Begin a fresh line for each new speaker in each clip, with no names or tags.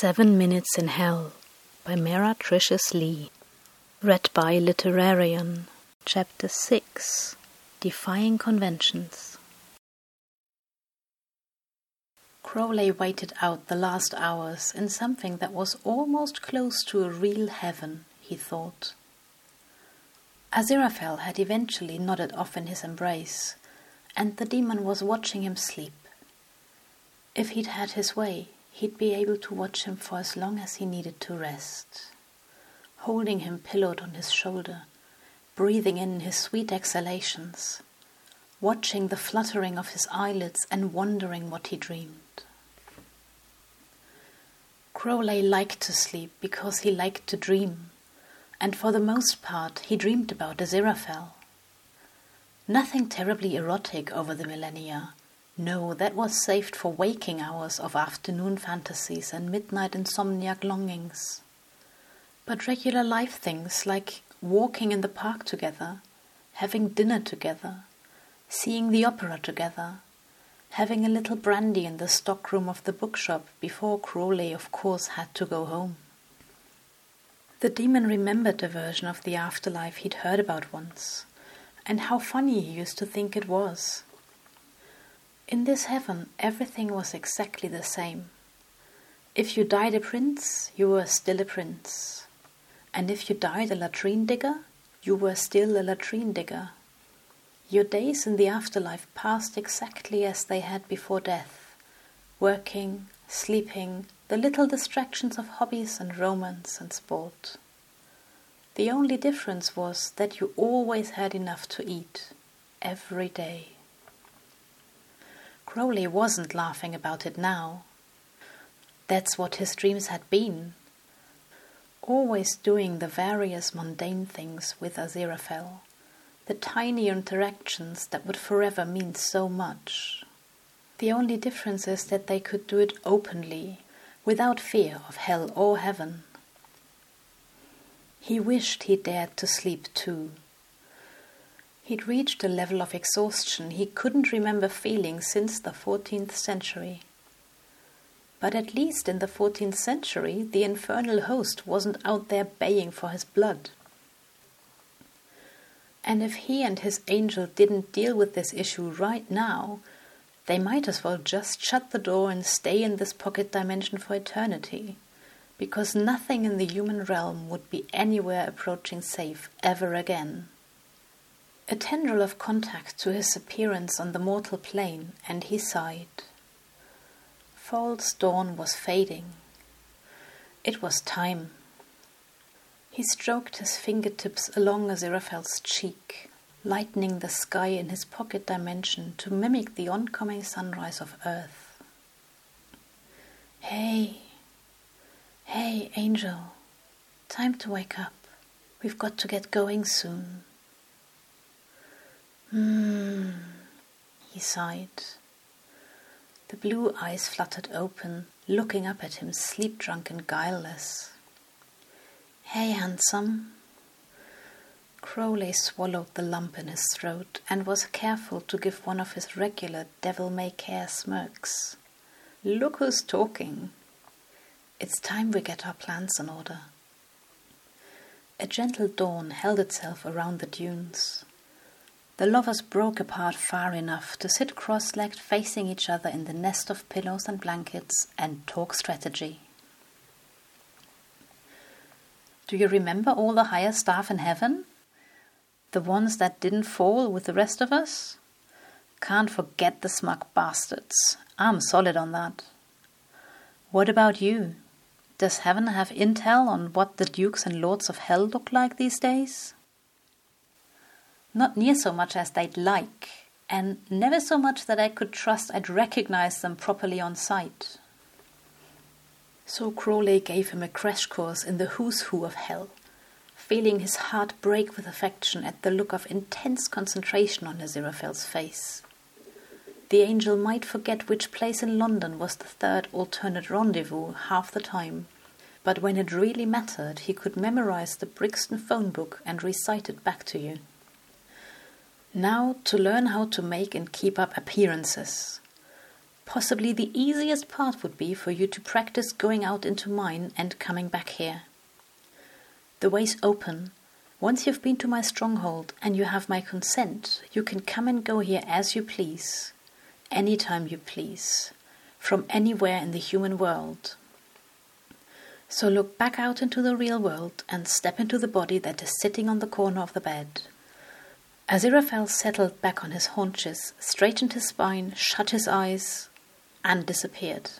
Seven Minutes in Hell by Meretricious Lee. Read by Literarian. Chapter 6 Defying Conventions. Crowley waited out the last hours in something that was almost close to a real heaven, he thought. Aziraphale had eventually nodded off in his embrace, and the demon was watching him sleep. If he'd had his way, he'd be able to watch him for as long as he needed to rest, holding him pillowed on his shoulder, breathing in his sweet exhalations, watching the fluttering of his eyelids and wondering what he dreamed. Crowley liked to sleep because he liked to dream, and for the most part he dreamed about Aziraphale. Nothing terribly erotic over the millennia, no, that was saved for waking hours of afternoon fantasies and midnight insomniac longings. But regular life things like walking in the park together, having dinner together, seeing the opera together, having a little brandy in the stockroom of the bookshop before Crowley, of course, had to go home. The demon remembered a version of the afterlife he'd heard about once, and how funny he used to think it was. In this heaven, everything was exactly the same. If you died a prince, you were still a prince. And if you died a latrine digger, you were still a latrine digger. Your days in the afterlife passed exactly as they had before death working, sleeping, the little distractions of hobbies and romance and sport. The only difference was that you always had enough to eat, every day. Crowley wasn't laughing about it now. That's what his dreams had been. Always doing the various mundane things with Aziraphale, the tiny interactions that would forever mean so much. The only difference is that they could do it openly, without fear of hell or heaven. He wished he dared to sleep too. He'd reached a level of exhaustion he couldn't remember feeling since the 14th century. But at least in the 14th century, the infernal host wasn't out there baying for his blood. And if he and his angel didn't deal with this issue right now, they might as well just shut the door and stay in this pocket dimension for eternity, because nothing in the human realm would be anywhere approaching safe ever again. A tendril of contact to his appearance on the mortal plane, and he sighed. False dawn was fading. It was time. He stroked his fingertips along Aziraphale's cheek, lightening the sky in his pocket dimension to mimic the oncoming sunrise of Earth. Hey, hey, angel, time to wake up. We've got to get going soon. Hmm, he sighed. The blue eyes fluttered open, looking up at him, sleep drunk and guileless. Hey, handsome. Crowley swallowed the lump in his throat and was careful to give one of his regular devil may care smirks. Look who's talking. It's time we get our plans in order. A gentle dawn held itself around the dunes. The lovers broke apart far enough to sit cross legged facing each other in the nest of pillows and blankets and talk strategy. Do you remember all the higher staff in heaven? The ones that didn't fall with the rest of us? Can't forget the smug bastards. I'm solid on that. What about you? Does heaven have intel on what the dukes and lords of hell look like these days? Not near so much as they'd like, and never so much that I could trust I'd recognize them properly on sight. So Crowley gave him a crash course in the who's who of hell, feeling his heart break with affection at the look of intense concentration on Aziraphale's face. The angel might forget which place in London was the third alternate rendezvous half the time, but when it really mattered, he could memorize the Brixton phone book and recite it back to you. Now to learn how to make and keep up appearances. Possibly the easiest part would be for you to practice going out into mine and coming back here. The way's open. Once you've been to my stronghold and you have my consent, you can come and go here as you please, any time you please, from anywhere in the human world. So look back out into the real world and step into the body that is sitting on the corner of the bed. Aziraphale settled back on his haunches, straightened his spine, shut his eyes, and disappeared.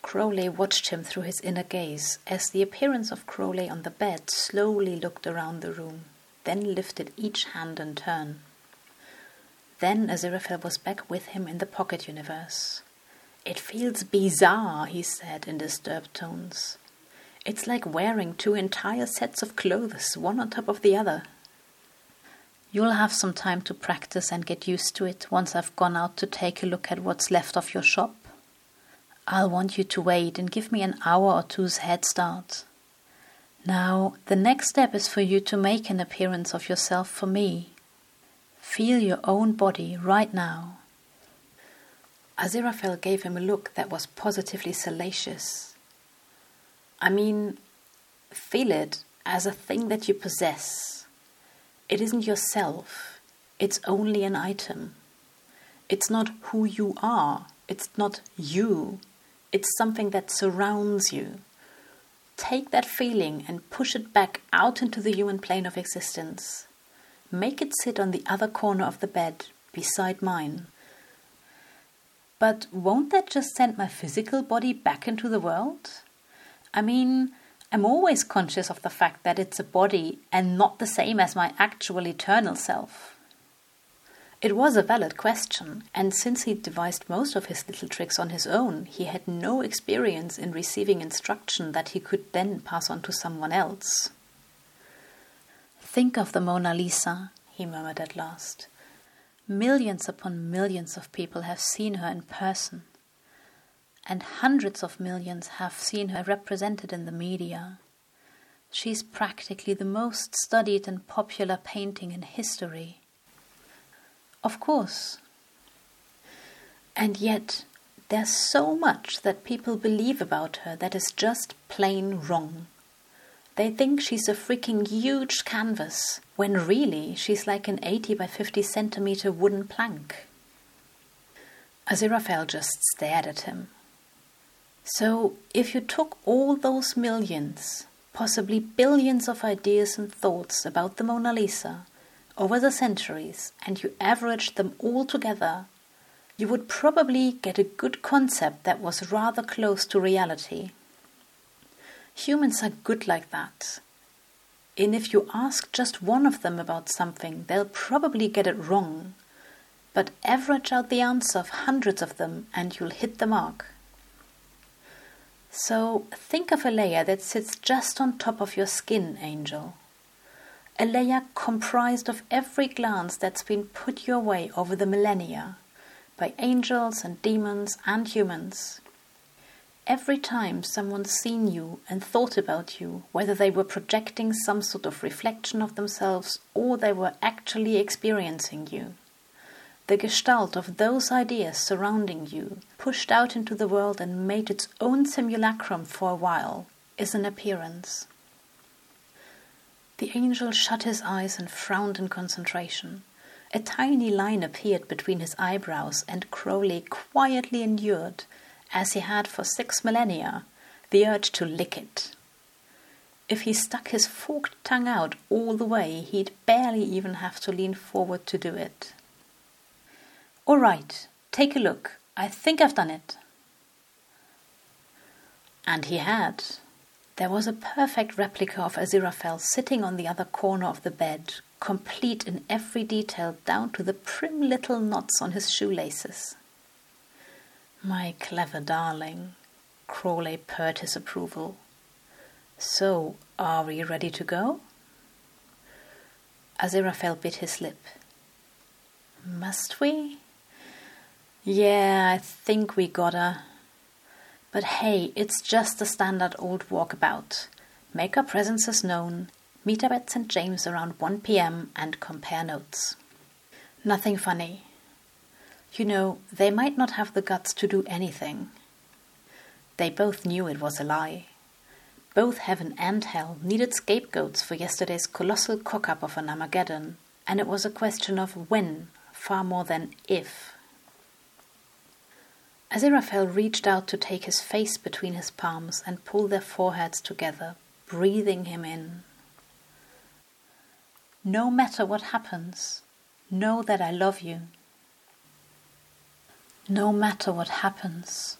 Crowley watched him through his inner gaze as the appearance of Crowley on the bed slowly looked around the room, then lifted each hand in turn. Then Aziraphale was back with him in the pocket universe. It feels bizarre, he said in disturbed tones. It's like wearing two entire sets of clothes, one on top of the other. You'll have some time to practice and get used to it once I've gone out to take a look at what's left of your shop. I'll want you to wait and give me an hour or two's head start. Now, the next step is for you to make an appearance of yourself for me. Feel your own body right now. Aziraphale gave him a look that was positively salacious. I mean, feel it as a thing that you possess it isn't yourself, it's only an item. It's not who you are, it's not you, it's something that surrounds you. Take that feeling and push it back out into the human plane of existence. Make it sit on the other corner of the bed, beside mine. But won't that just send my physical body back into the world? I mean, I'm always conscious of the fact that it's a body and not the same as my actual eternal self. It was a valid question, and since he devised most of his little tricks on his own, he had no experience in receiving instruction that he could then pass on to someone else. Think of the Mona Lisa, he murmured at last. Millions upon millions of people have seen her in person and hundreds of millions have seen her represented in the media. She's practically the most studied and popular painting in history. Of course. And yet, there's so much that people believe about her that is just plain wrong. They think she's a freaking huge canvas, when really she's like an 80 by 50 centimeter wooden plank. Aziraphale just stared at him, so, if you took all those millions, possibly billions of ideas and thoughts about the Mona Lisa over the centuries and you averaged them all together, you would probably get a good concept that was rather close to reality. Humans are good like that. And if you ask just one of them about something, they'll probably get it wrong. But average out the answer of hundreds of them and you'll hit the mark. So think of a layer that sits just on top of your skin, angel. A layer comprised of every glance that's been put your way over the millennia by angels and demons and humans. Every time someone's seen you and thought about you, whether they were projecting some sort of reflection of themselves or they were actually experiencing you, the gestalt of those ideas surrounding you, pushed out into the world and made its own simulacrum for a while, is an appearance. The angel shut his eyes and frowned in concentration. A tiny line appeared between his eyebrows, and Crowley quietly endured, as he had for six millennia, the urge to lick it. If he stuck his forked tongue out all the way, he'd barely even have to lean forward to do it. All right, take a look. I think I've done it. And he had. There was a perfect replica of Aziraphale sitting on the other corner of the bed, complete in every detail down to the prim little knots on his shoelaces. My clever darling, Crowley purred his approval. So, are we ready to go? Aziraphale bit his lip. Must we? Yeah, I think we gotta. But hey, it's just a standard old walkabout. Make our presences known, meet up at St. James around 1 pm, and compare notes. Nothing funny. You know, they might not have the guts to do anything. They both knew it was a lie. Both heaven and hell needed scapegoats for yesterday's colossal cock up of an Armageddon, and it was a question of when far more than if. Aziraphale reached out to take his face between his palms and pull their foreheads together, breathing him in. No matter what happens, know that I love you. No matter what happens,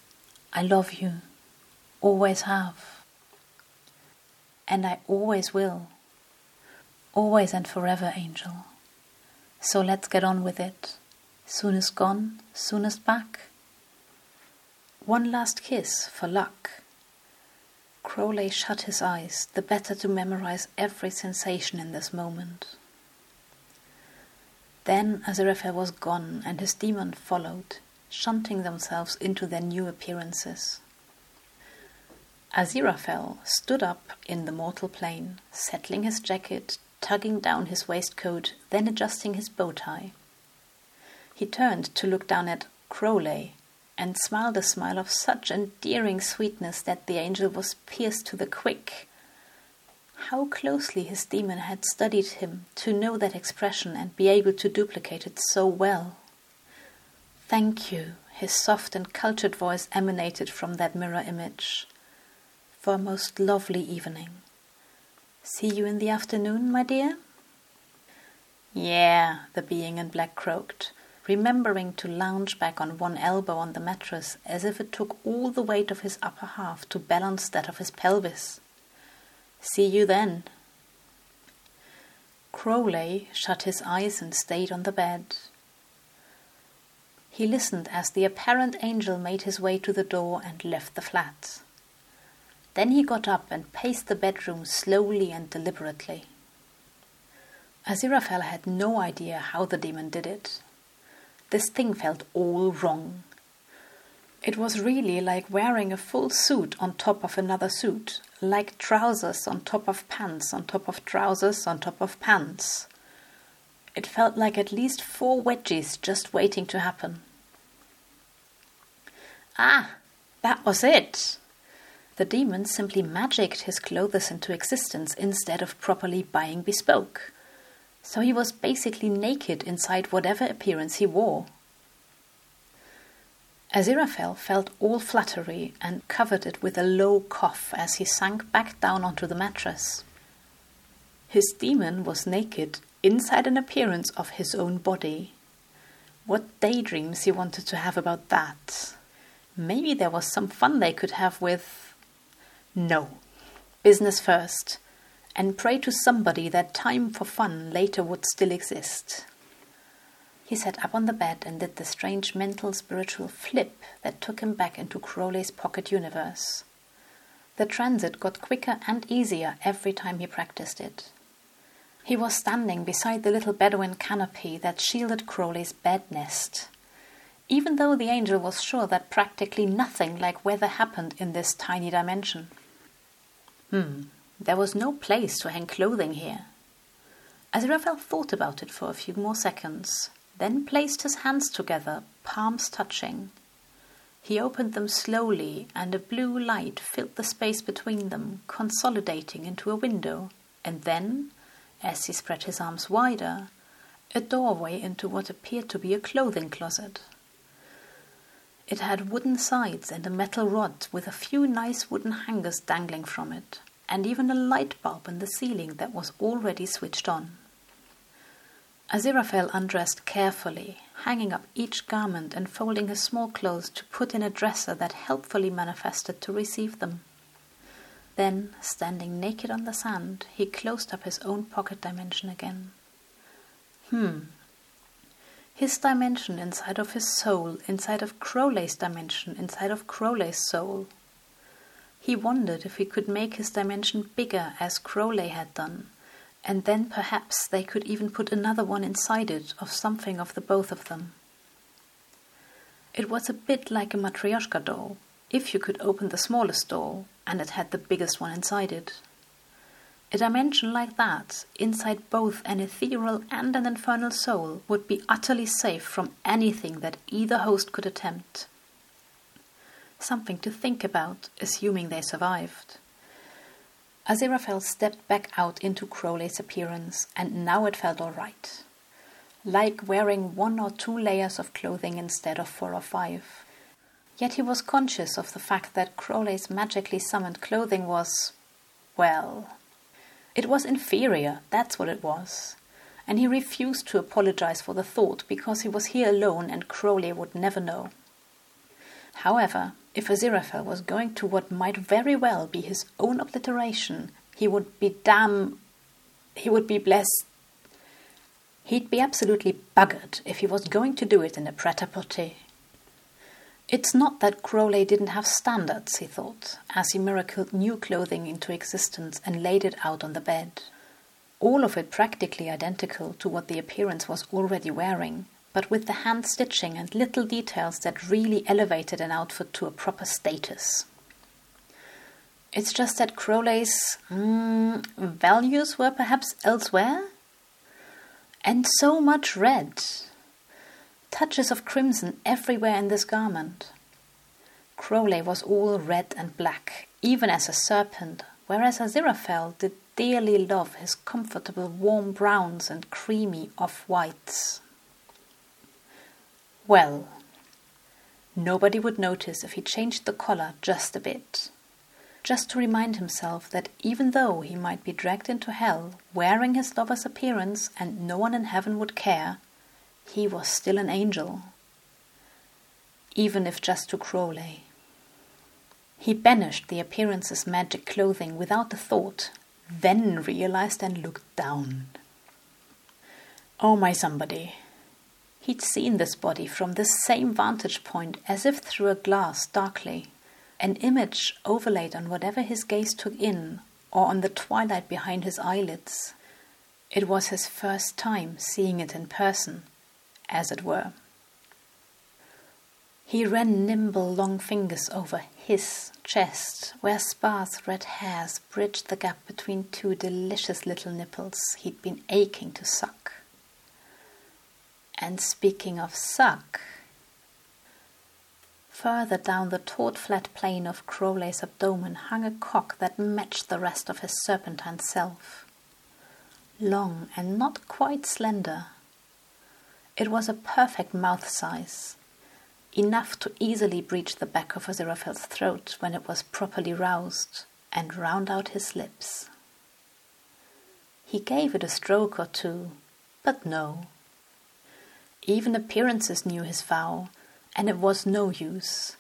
I love you, always have. And I always will. Always and forever, angel. So let's get on with it. Soonest gone, soonest back. One last kiss for luck. Crowley shut his eyes, the better to memorize every sensation in this moment. Then Aziraphale was gone, and his demon followed, shunting themselves into their new appearances. Aziraphale stood up in the mortal plane, settling his jacket, tugging down his waistcoat, then adjusting his bow tie. He turned to look down at Crowley and smiled a smile of such endearing sweetness that the angel was pierced to the quick. How closely his demon had studied him to know that expression and be able to duplicate it so well. Thank you, his soft and cultured voice emanated from that mirror image, for a most lovely evening. See you in the afternoon, my dear? Yeah, the being in black croaked, remembering to lounge back on one elbow on the mattress as if it took all the weight of his upper half to balance that of his pelvis. See you then. Crowley shut his eyes and stayed on the bed. He listened as the apparent angel made his way to the door and left the flat. Then he got up and paced the bedroom slowly and deliberately. Aziraphale had no idea how the demon did it. This thing felt all wrong. It was really like wearing a full suit on top of another suit, like trousers on top of pants on top of trousers on top of pants. It felt like at least four wedgies just waiting to happen. Ah, that was it! The demon simply magicked his clothes into existence instead of properly buying bespoke. So he was basically naked inside whatever appearance he wore. Aziraphale felt all fluttery and covered it with a low cough as he sank back down onto the mattress. His demon was naked inside an appearance of his own body. What daydreams he wanted to have about that. Maybe there was some fun they could have with. No. Business first. And pray to somebody that time for fun later would still exist. He sat up on the bed and did the strange mental spiritual flip that took him back into Crowley's pocket universe. The transit got quicker and easier every time he practiced it. He was standing beside the little Bedouin canopy that shielded Crowley's bed nest. Even though the angel was sure that practically nothing like weather happened in this tiny dimension. Hmm, there was no place to hang clothing here. Aziraphale thought about it for a few more seconds, then placed his hands together, palms touching. He opened them slowly, and a blue light filled the space between them, consolidating into a window, and then, as he spread his arms wider, a doorway into what appeared to be a clothing closet. It had wooden sides and a metal rod with a few nice wooden hangers dangling from it, and even a light bulb in the ceiling that was already switched on. Aziraphale undressed carefully, hanging up each garment and folding his small clothes to put in a dresser that helpfully manifested to receive them. Then, standing naked on the sand, he closed up his own pocket dimension again. Hmm. His dimension inside of his soul, inside of Crowley's dimension, inside of Crowley's soul. He wondered if he could make his dimension bigger as Crowley had done, and then perhaps they could even put another one inside it of something of the both of them. It was a bit like a Matryoshka doll, if you could open the smallest doll and it had the biggest one inside it. A dimension like that, inside both an ethereal and an infernal soul, would be utterly safe from anything that either host could attempt. Something to think about, assuming they survived. Aziraphale stepped back out into Crowley's appearance, and now it felt all right. Like wearing one or two layers of clothing instead of four or five. Yet he was conscious of the fact that Crowley's magically summoned clothing was, well, it was inferior, that's what it was. And he refused to apologize for the thought because he was here alone and Crowley would never know. However, if Aziraphale was going to what might very well be his own obliteration, he would be damn. he would be blessed. He'd be absolutely buggered if he was going to do it in a pret a. It's not that Crowley didn't have standards, he thought, as he miracled new clothing into existence and laid it out on the bed. All of it practically identical to what the appearance was already wearing, but with the hand stitching and little details that really elevated an outfit to a proper status. It's just that Crowley's mm, values were perhaps elsewhere? And so much red touches of crimson everywhere in this garment. Crowley was all red and black, even as a serpent, whereas Aziraphale did dearly love his comfortable warm browns and creamy off whites. Well, nobody would notice if he changed the collar just a bit. Just to remind himself that even though he might be dragged into hell wearing his lover's appearance and no one in heaven would care, he was still an angel, even if just to Crowley. He banished the appearance's magic clothing without a thought, then realized and looked down. Oh, my somebody. He'd seen this body from the same vantage point as if through a glass darkly, an image overlaid on whatever his gaze took in or on the twilight behind his eyelids. It was his first time seeing it in person as it were. He ran nimble long fingers over his chest, where sparse red hairs bridged the gap between two delicious little nipples he'd been aching to suck. And speaking of suck, further down the taut flat plane of Crowley's abdomen hung a cock that matched the rest of his serpentine self. Long and not quite slender, it was a perfect mouth size, enough to easily breach the back of Aziraphale's throat when it was properly roused, and round out his lips. He gave it a stroke or two, but no. Even appearances knew his vow, and it was no use.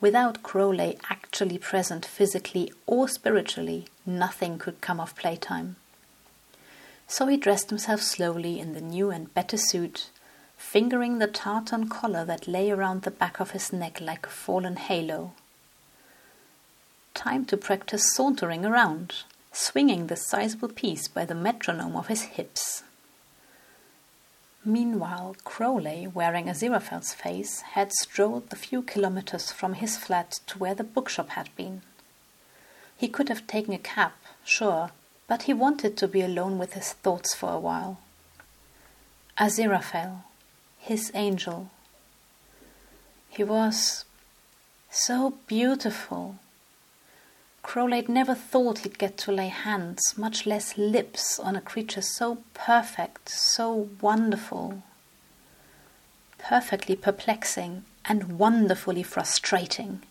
Without Crowley actually present physically or spiritually, nothing could come of playtime. So he dressed himself slowly in the new and better suit fingering the tartan collar that lay around the back of his neck like a fallen halo. Time to practice sauntering around, swinging the sizable piece by the metronome of his hips. Meanwhile, Crowley, wearing Aziraphale's face, had strolled the few kilometers from his flat to where the bookshop had been. He could have taken a cab, sure, but he wanted to be alone with his thoughts for a while. Aziraphale, his angel. He was so beautiful. Crowley had never thought he'd get to lay hands, much less lips, on a creature so perfect, so wonderful. Perfectly perplexing and wonderfully frustrating.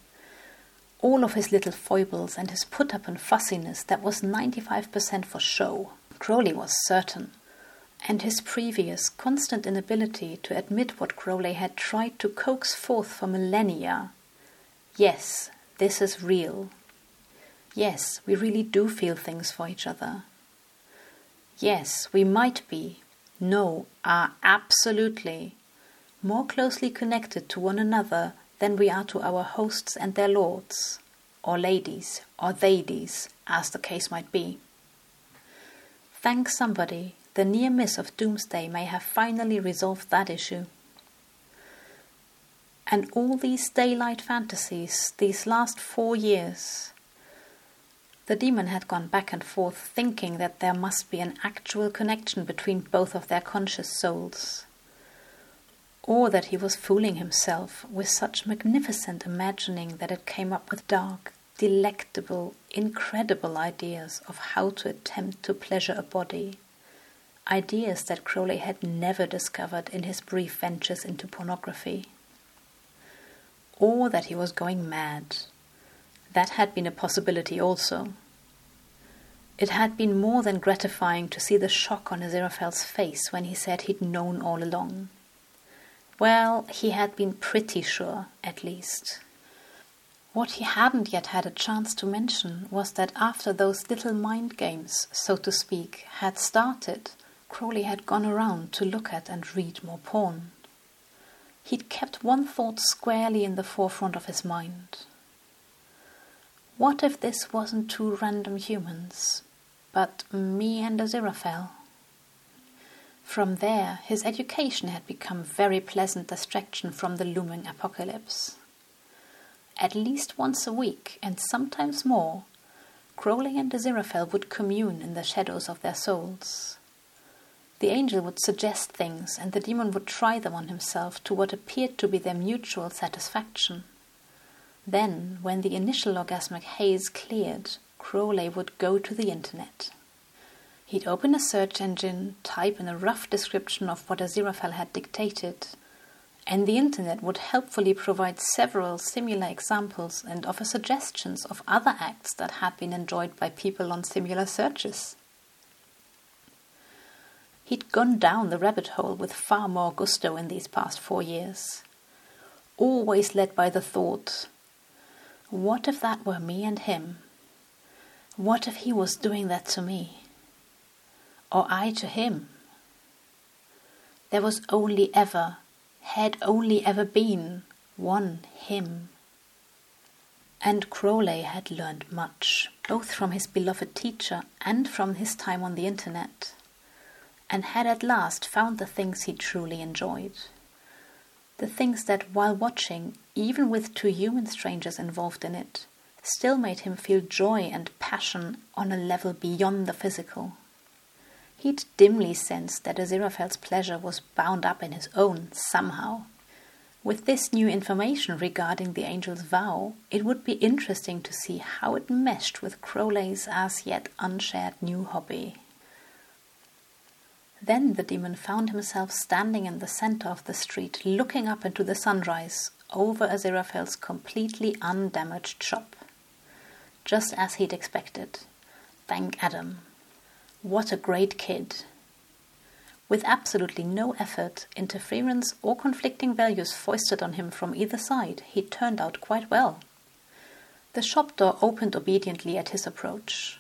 All of his little foibles and his put up and fussiness that was 95% for show. Crowley was certain and his previous constant inability to admit what Crowley had tried to coax forth for millennia. Yes, this is real. Yes, we really do feel things for each other. Yes, we might be, no, are absolutely more closely connected to one another than we are to our hosts and their lords, or ladies, or theydies, as the case might be. Thank somebody the near miss of doomsday may have finally resolved that issue. And all these daylight fantasies, these last four years, The demon had gone back and forth thinking that there must be an actual connection between both of their conscious souls. Or that he was fooling himself with such magnificent imagining that it came up with dark, delectable, incredible ideas of how to attempt to pleasure a body. Ideas that Crowley had never discovered in his brief ventures into pornography. Or that he was going mad that had been a possibility also. It had been more than gratifying to see the shock on Aziraphale's face when he said he'd known all along. Well, he had been pretty sure, at least. What he hadn't yet had a chance to mention was that after those little mind games, so to speak, had started, Crowley had gone around to look at and read more porn. He'd kept one thought squarely in the forefront of his mind. What if this wasn't two random humans, but me and Aziraphale? From there, his education had become very pleasant distraction from the looming apocalypse. At least once a week, and sometimes more, Crowley and Aziraphale would commune in the shadows of their souls. The angel would suggest things, and the demon would try them on himself to what appeared to be their mutual satisfaction. Then, when the initial orgasmic haze cleared, Crowley would go to the internet. He'd open a search engine, type in a rough description of what Aziraphale had dictated, and the internet would helpfully provide several similar examples and offer suggestions of other acts that had been enjoyed by people on similar searches. He'd gone down the rabbit hole with far more gusto in these past four years, always led by the thought what if that were me and him? What if he was doing that to me? Or I to him? There was only ever, had only ever been, one him. And Crowley had learned much, both from his beloved teacher and from his time on the internet, and had at last found the things he truly enjoyed the things that, while watching, even with two human strangers involved in it, still made him feel joy and passion on a level beyond the physical. He'd dimly sensed that Aziraphale's pleasure was bound up in his own somehow. With this new information regarding the angel's vow, it would be interesting to see how it meshed with Crowley's as yet unshared new hobby. Then the demon found himself standing in the center of the street, looking up into the sunrise over Aziraphale's completely undamaged shop. Just as he'd expected. Thank Adam. What a great kid. With absolutely no effort, interference, or conflicting values foisted on him from either side, he turned out quite well. The shop door opened obediently at his approach.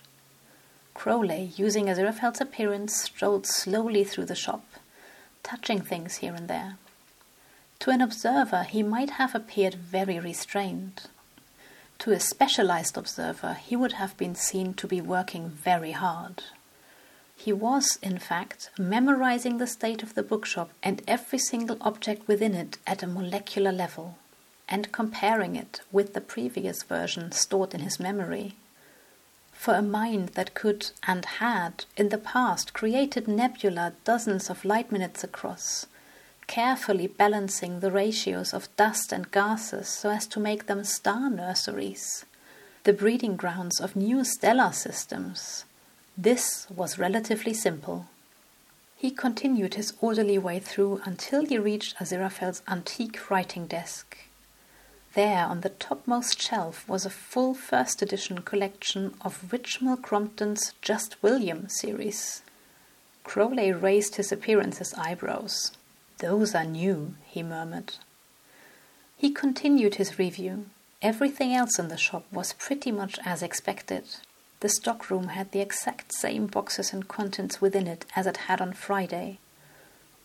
Crowley, using Aziraphale's appearance, strolled slowly through the shop, touching things here and there. To an observer, he might have appeared very restrained. To a specialized observer, he would have been seen to be working very hard. He was, in fact, memorizing the state of the bookshop and every single object within it at a molecular level, and comparing it with the previous version stored in his memory for a mind that could and had in the past created nebula dozens of light minutes across, carefully balancing the ratios of dust and gases so as to make them star nurseries, the breeding grounds of new stellar systems. This was relatively simple. He continued his orderly way through until he reached Aziraphale's antique writing desk. There, on the topmost shelf, was a full first edition collection of Richmal Crompton's Just William series. Crowley raised his appearance's eyebrows. Those are new, he murmured. He continued his review. Everything else in the shop was pretty much as expected. The stockroom had the exact same boxes and contents within it as it had on Friday,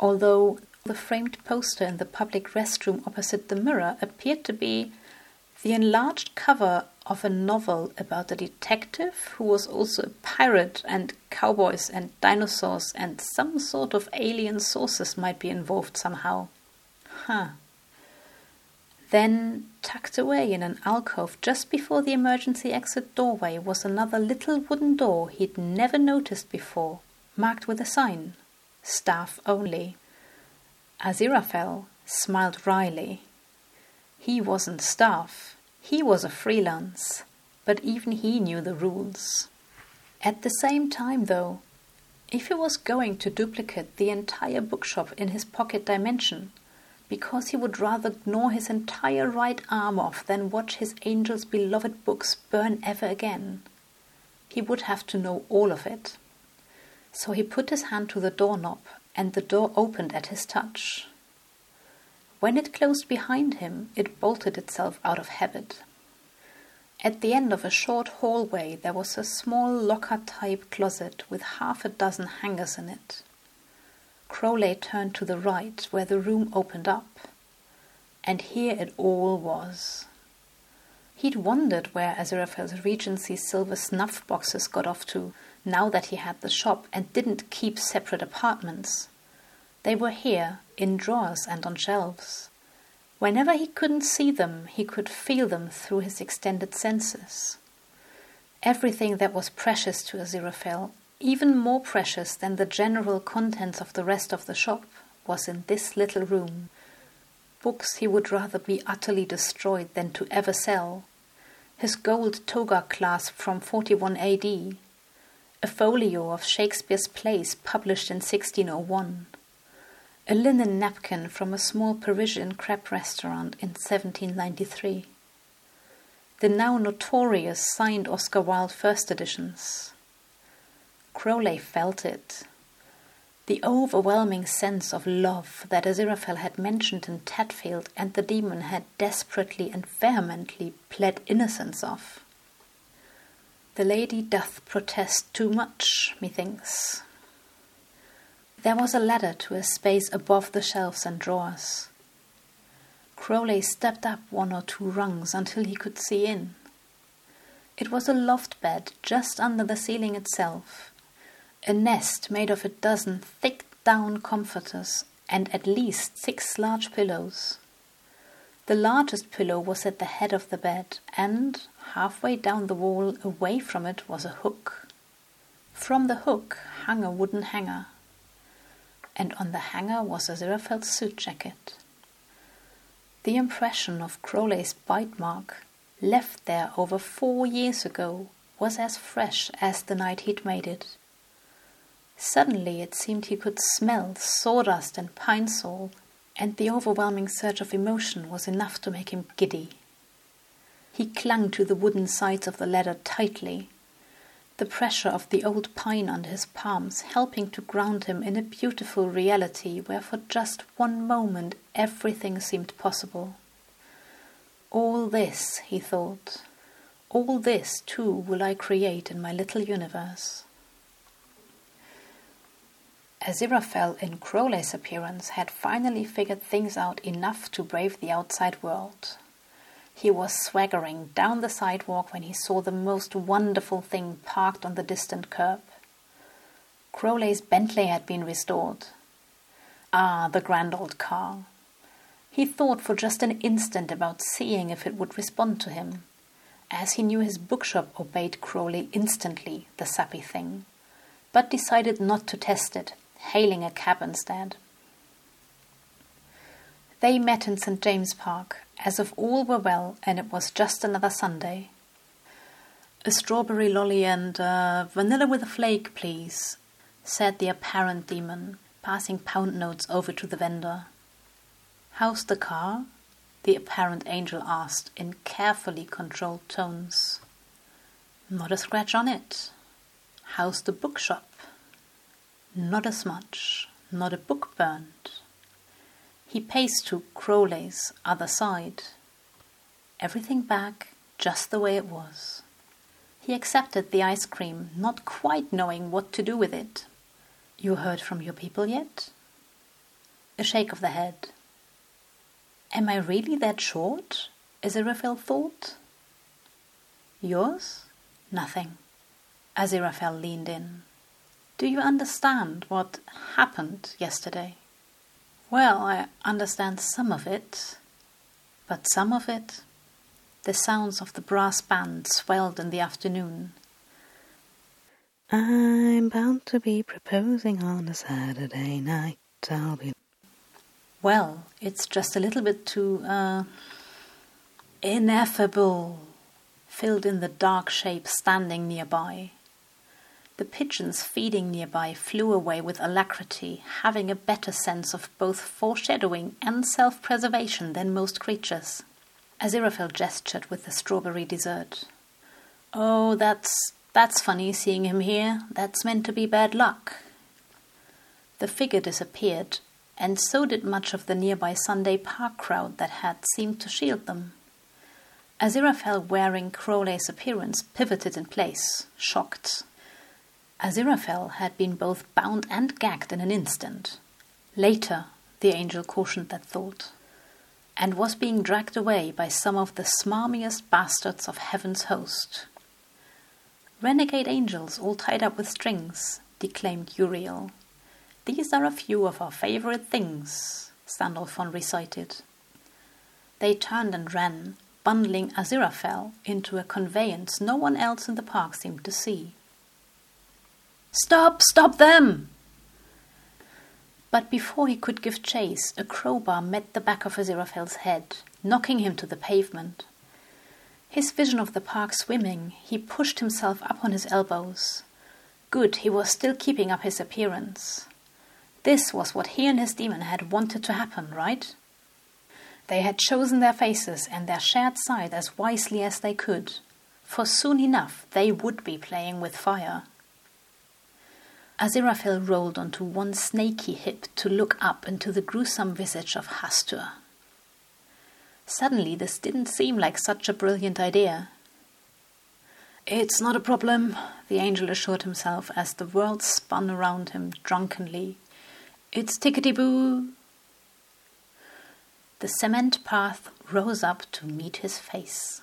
although the framed poster in the public restroom opposite the mirror appeared to be the enlarged cover of a novel about a detective who was also a pirate, and cowboys and dinosaurs and some sort of alien sources might be involved somehow. Huh. Then, tucked away in an alcove just before the emergency exit doorway was another little wooden door he'd never noticed before, marked with a sign Staff Only. Aziraphale smiled wryly. He wasn't staff, he was a freelance, but even he knew the rules. At the same time, though, if he was going to duplicate the entire bookshop in his pocket dimension, because he would rather gnaw his entire right arm off than watch his angel's beloved books burn ever again. He would have to know all of it. So he put his hand to the doorknob, and the door opened at his touch. When it closed behind him, it bolted itself out of habit. At the end of a short hallway, there was a small locker type closet with half a dozen hangers in it. Crowley turned to the right, where the room opened up. And here it all was. He'd wondered where Aziraphale's Regency silver snuff boxes got off to, now that he had the shop and didn't keep separate apartments. They were here, in drawers and on shelves. Whenever he couldn't see them, he could feel them through his extended senses. Everything that was precious to Aziraphale even more precious than the general contents of the rest of the shop was in this little room. Books he would rather be utterly destroyed than to ever sell. His gold toga clasp from 41 AD. A folio of Shakespeare's plays published in 1601. A linen napkin from a small Parisian crepe restaurant in 1793. The now notorious signed Oscar Wilde first editions Crowley felt it. The overwhelming sense of love that Aziraphale had mentioned in Tadfield and the demon had desperately and vehemently pled innocence of. The lady doth protest too much, methinks. There was a ladder to a space above the shelves and drawers. Crowley stepped up one or two rungs until he could see in. It was a loft bed just under the ceiling itself, a nest made of a dozen thick down comforters and at least six large pillows. The largest pillow was at the head of the bed, and halfway down the wall away from it was a hook. From the hook hung a wooden hanger, and on the hanger was Aziraphale's suit jacket. The impression of Crowley's bite mark, left there over four years ago, was as fresh as the night he'd made it. Suddenly it seemed he could smell sawdust and Pine-Sol, and the overwhelming surge of emotion was enough to make him giddy. He clung to the wooden sides of the ladder tightly, the pressure of the old pine under his palms helping to ground him in a beautiful reality where for just one moment everything seemed possible. All this, he thought, all this too will I create in my little universe. Aziraphale in Crowley's appearance had finally figured things out enough to brave the outside world. He was swaggering down the sidewalk when he saw the most wonderful thing parked on the distant curb. Crowley's Bentley had been restored. Ah, the grand old car. He thought for just an instant about seeing if it would respond to him, as he knew his bookshop obeyed Crowley instantly, the sappy thing, but decided not to test it hailing a cab instead. They met in St. James Park, as if all were well and it was just another Sunday. A strawberry lolly and uh, vanilla with a flake, please, said the apparent demon, passing pound notes over to the vendor. How's the car? the apparent angel asked in carefully controlled tones. Not a scratch on it. How's the bookshop? Not as much, not a book burnt. He paced to Crowley's other side. Everything back just the way it was. He accepted the ice cream, not quite knowing what to do with it. You heard from your people yet? A shake of the head. Am I really that short? Aziraphale thought. Yours? Nothing. Aziraphale leaned in. Do you understand what happened yesterday? Well, I understand some of it. but some of it, the sounds of the brass band swelled in the afternoon. I'm bound to be proposing on a Saturday night. I'll be. Well, it's just a little bit too, uh, ineffable, filled in the dark shape standing nearby. The pigeons feeding nearby flew away with alacrity, having a better sense of both foreshadowing and self preservation than most creatures. Aziraphale gestured with the strawberry dessert. Oh, that's that's funny seeing him here. That's meant to be bad luck. The figure disappeared, and so did much of the nearby Sunday park crowd that had seemed to shield them. Aziraphale, wearing Crowley's appearance, pivoted in place, shocked. Aziraphale had been both bound and gagged in an instant. Later, the angel cautioned that thought, and was being dragged away by some of the smarmiest bastards of heaven's host. Renegade angels all tied up with strings, declaimed Uriel. These are a few of our favorite things, Sandalphon recited. They turned and ran, bundling Aziraphale into a conveyance no one else in the park seemed to see. Stop! Stop them! But before he could give chase, a crowbar met the back of Aziraphale's head, knocking him to the pavement. His vision of the park swimming, he pushed himself up on his elbows. Good, he was still keeping up his appearance. This was what he and his demon had wanted to happen, right? They had chosen their faces and their shared side as wisely as they could, for soon enough they would be playing with fire. Aziraphale rolled onto one snaky hip to look up into the gruesome visage of Hastur. Suddenly, this didn't seem like such a brilliant idea. It's not a problem, the angel assured himself as the world spun around him drunkenly. It's tickety boo. The cement path rose up to meet his face.